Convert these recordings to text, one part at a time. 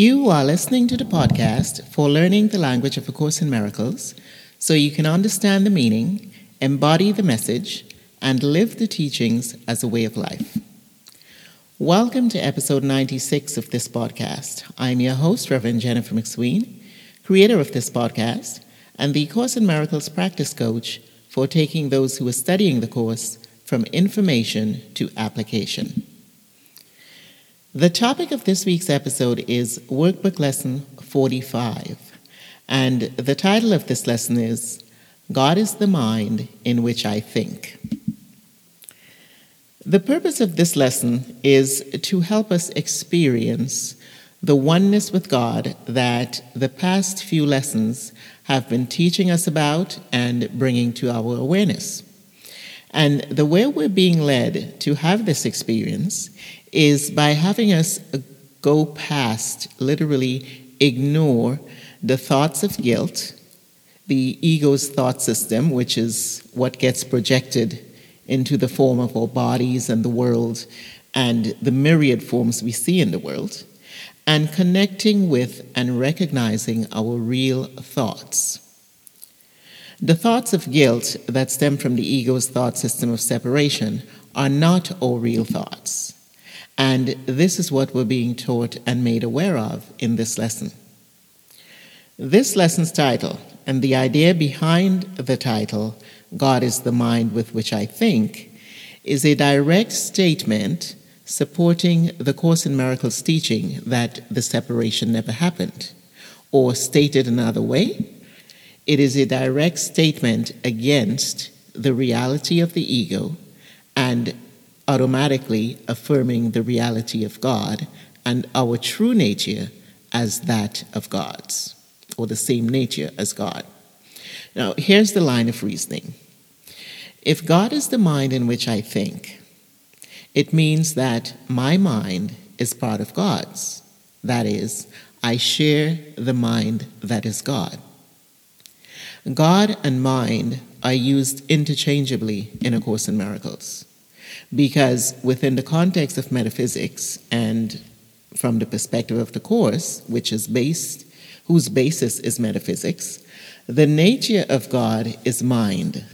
You are listening to the podcast for learning the language of A Course in Miracles so you can understand the meaning, embody the message, and live the teachings as a way of life. Welcome to episode 96 of this podcast. I'm your host, Reverend Jennifer McSween, creator of this podcast, and the Course in Miracles practice coach for taking those who are studying the course from information to application. The topic of this week's episode is Workbook Lesson 45, and the title of this lesson is God is the Mind in Which I Think. The purpose of this lesson is to help us experience the oneness with God that the past few lessons have been teaching us about and bringing to our awareness. And the way we're being led to have this experience is by having us go past, literally ignore the thoughts of guilt, the ego's thought system, which is what gets projected into the form of our bodies and the world and the myriad forms we see in the world, and connecting with and recognizing our real thoughts. The thoughts of guilt that stem from the ego's thought system of separation are not our real thoughts. And this is what we're being taught and made aware of in this lesson. This lesson's title and the idea behind the title, God is the mind with which I think, is a direct statement supporting the Course in Miracles teaching that the separation never happened. Or stated another way, it is a direct statement against the reality of the ego and automatically affirming the reality of God and our true nature as that of God's, or the same nature as God. Now, here's the line of reasoning. If God is the mind in which I think, it means that my mind is part of God's. That is, I share the mind that is God. God and mind are used interchangeably in A Course in Miracles because within the context of metaphysics and from the perspective of the course which is based whose basis is metaphysics the nature of god is mind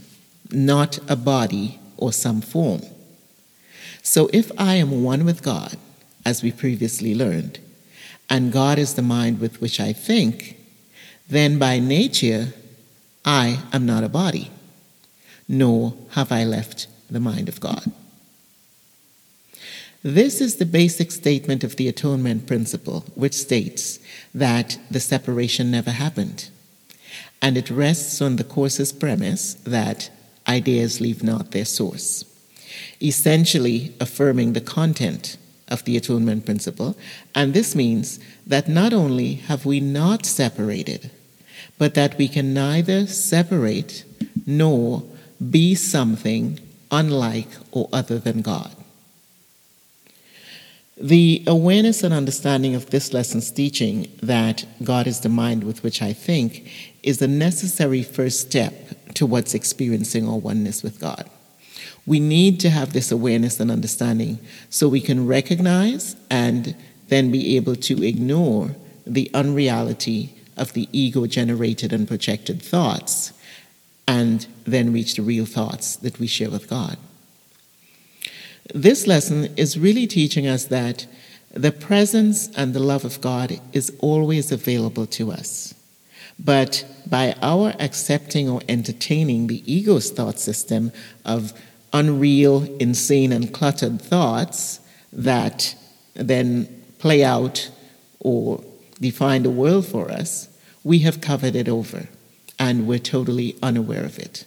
not a body or some form. So if i am one with god as we previously learned and god is the mind with which i think then by nature i am not a body nor have i left the mind of god this is the basic statement of the atonement principle, which states that the separation never happened. And it rests on the Course's premise that ideas leave not their source, essentially affirming the content of the atonement principle. And this means that not only have we not separated, but that we can neither separate nor be something unlike or other than God. The awareness and understanding of this lesson's teaching that God is the mind with which I think is a necessary first step towards experiencing our oneness with God. We need to have this awareness and understanding so we can recognize and then be able to ignore the unreality of the ego generated and projected thoughts and then reach the real thoughts that we share with God. This lesson is really teaching us that the presence and the love of God is always available to us. But by our accepting or entertaining the ego's thought system of unreal, insane, and cluttered thoughts that then play out or define the world for us, we have covered it over and we're totally unaware of it.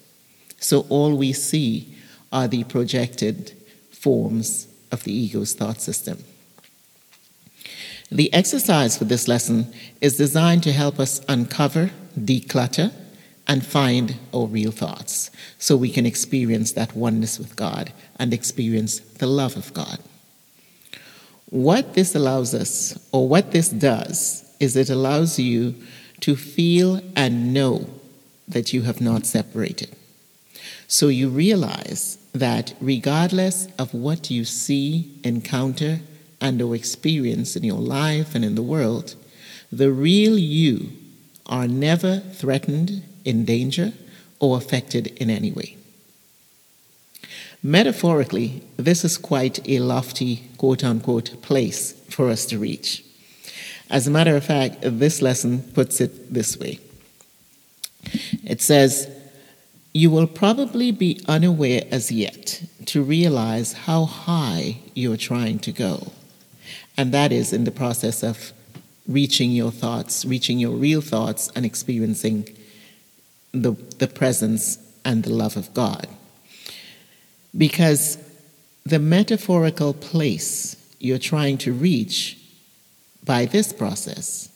So all we see are the projected forms of the ego's thought system. The exercise for this lesson is designed to help us uncover, declutter, and find our real thoughts so we can experience that oneness with God and experience the love of God. What this allows us, or what this does, is it allows you to feel and know that you have not separated. So you realize that regardless of what you see, encounter, and or experience in your life and in the world, the real you are never threatened, in danger, or affected in any way. Metaphorically, this is quite a lofty quote unquote place for us to reach. As a matter of fact, this lesson puts it this way it says, You will probably be unaware as yet to realize how high you're trying to go. And that is in the process of reaching your thoughts, reaching your real thoughts, and experiencing the, the presence and the love of God. Because the metaphorical place you're trying to reach by this process,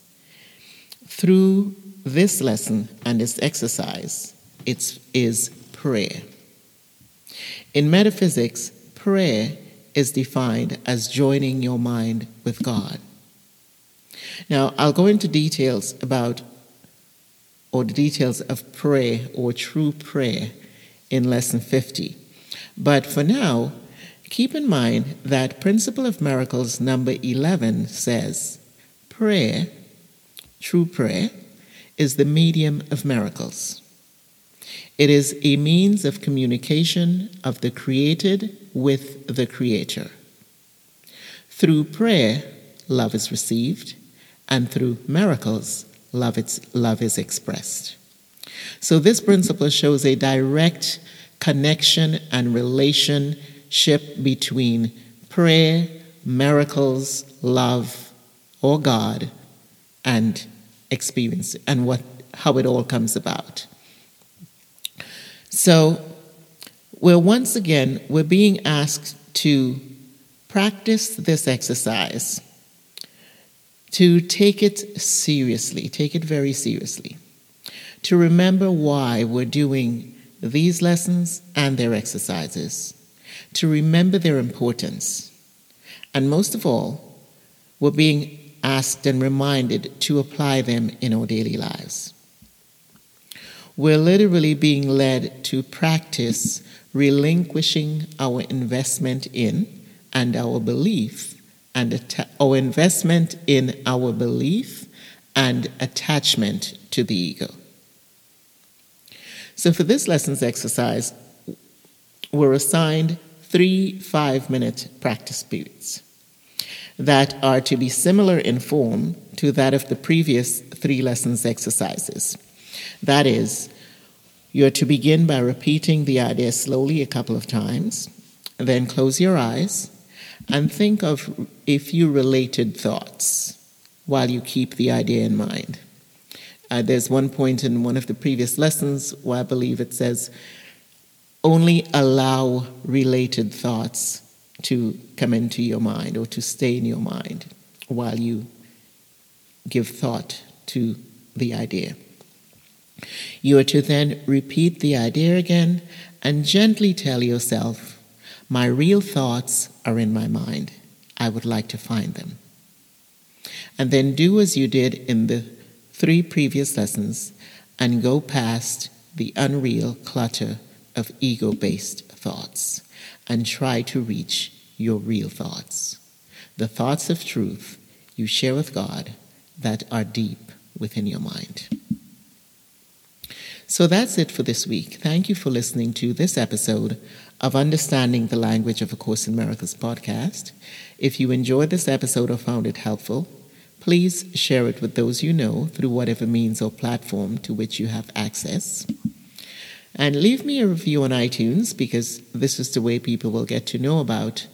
through this lesson and this exercise, it is prayer. In metaphysics, prayer is defined as joining your mind with God. Now, I'll go into details about, or the details of prayer or true prayer in lesson 50. But for now, keep in mind that Principle of Miracles number 11 says prayer, true prayer, is the medium of miracles. It is a means of communication of the created with the Creator. Through prayer, love is received, and through miracles, love, love is expressed. So, this principle shows a direct connection and relationship between prayer, miracles, love, or God, and experience, and what, how it all comes about. So, we're once again, we're being asked to practice this exercise, to take it seriously, take it very seriously, to remember why we're doing these lessons and their exercises, to remember their importance. And most of all, we're being asked and reminded to apply them in our daily lives. We're literally being led to practice relinquishing our investment in and our belief and our investment in our belief and attachment to the ego. So, for this lessons exercise, we're assigned three five minute practice periods that are to be similar in form to that of the previous three lessons exercises. That is, you're to begin by repeating the idea slowly a couple of times, then close your eyes and think of a few related thoughts while you keep the idea in mind. Uh, there's one point in one of the previous lessons where I believe it says, only allow related thoughts to come into your mind or to stay in your mind while you give thought to the idea. You are to then repeat the idea again and gently tell yourself, My real thoughts are in my mind. I would like to find them. And then do as you did in the three previous lessons and go past the unreal clutter of ego based thoughts and try to reach your real thoughts, the thoughts of truth you share with God that are deep within your mind. So that's it for this week. Thank you for listening to this episode of Understanding the Language of A Course in Miracles podcast. If you enjoyed this episode or found it helpful, please share it with those you know through whatever means or platform to which you have access. And leave me a review on iTunes because this is the way people will get to know about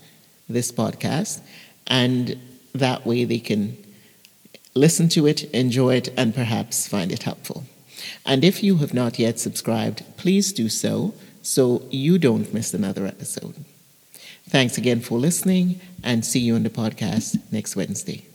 this podcast. And that way they can listen to it, enjoy it, and perhaps find it helpful. And if you have not yet subscribed, please do so so you don't miss another episode. Thanks again for listening, and see you on the podcast next Wednesday.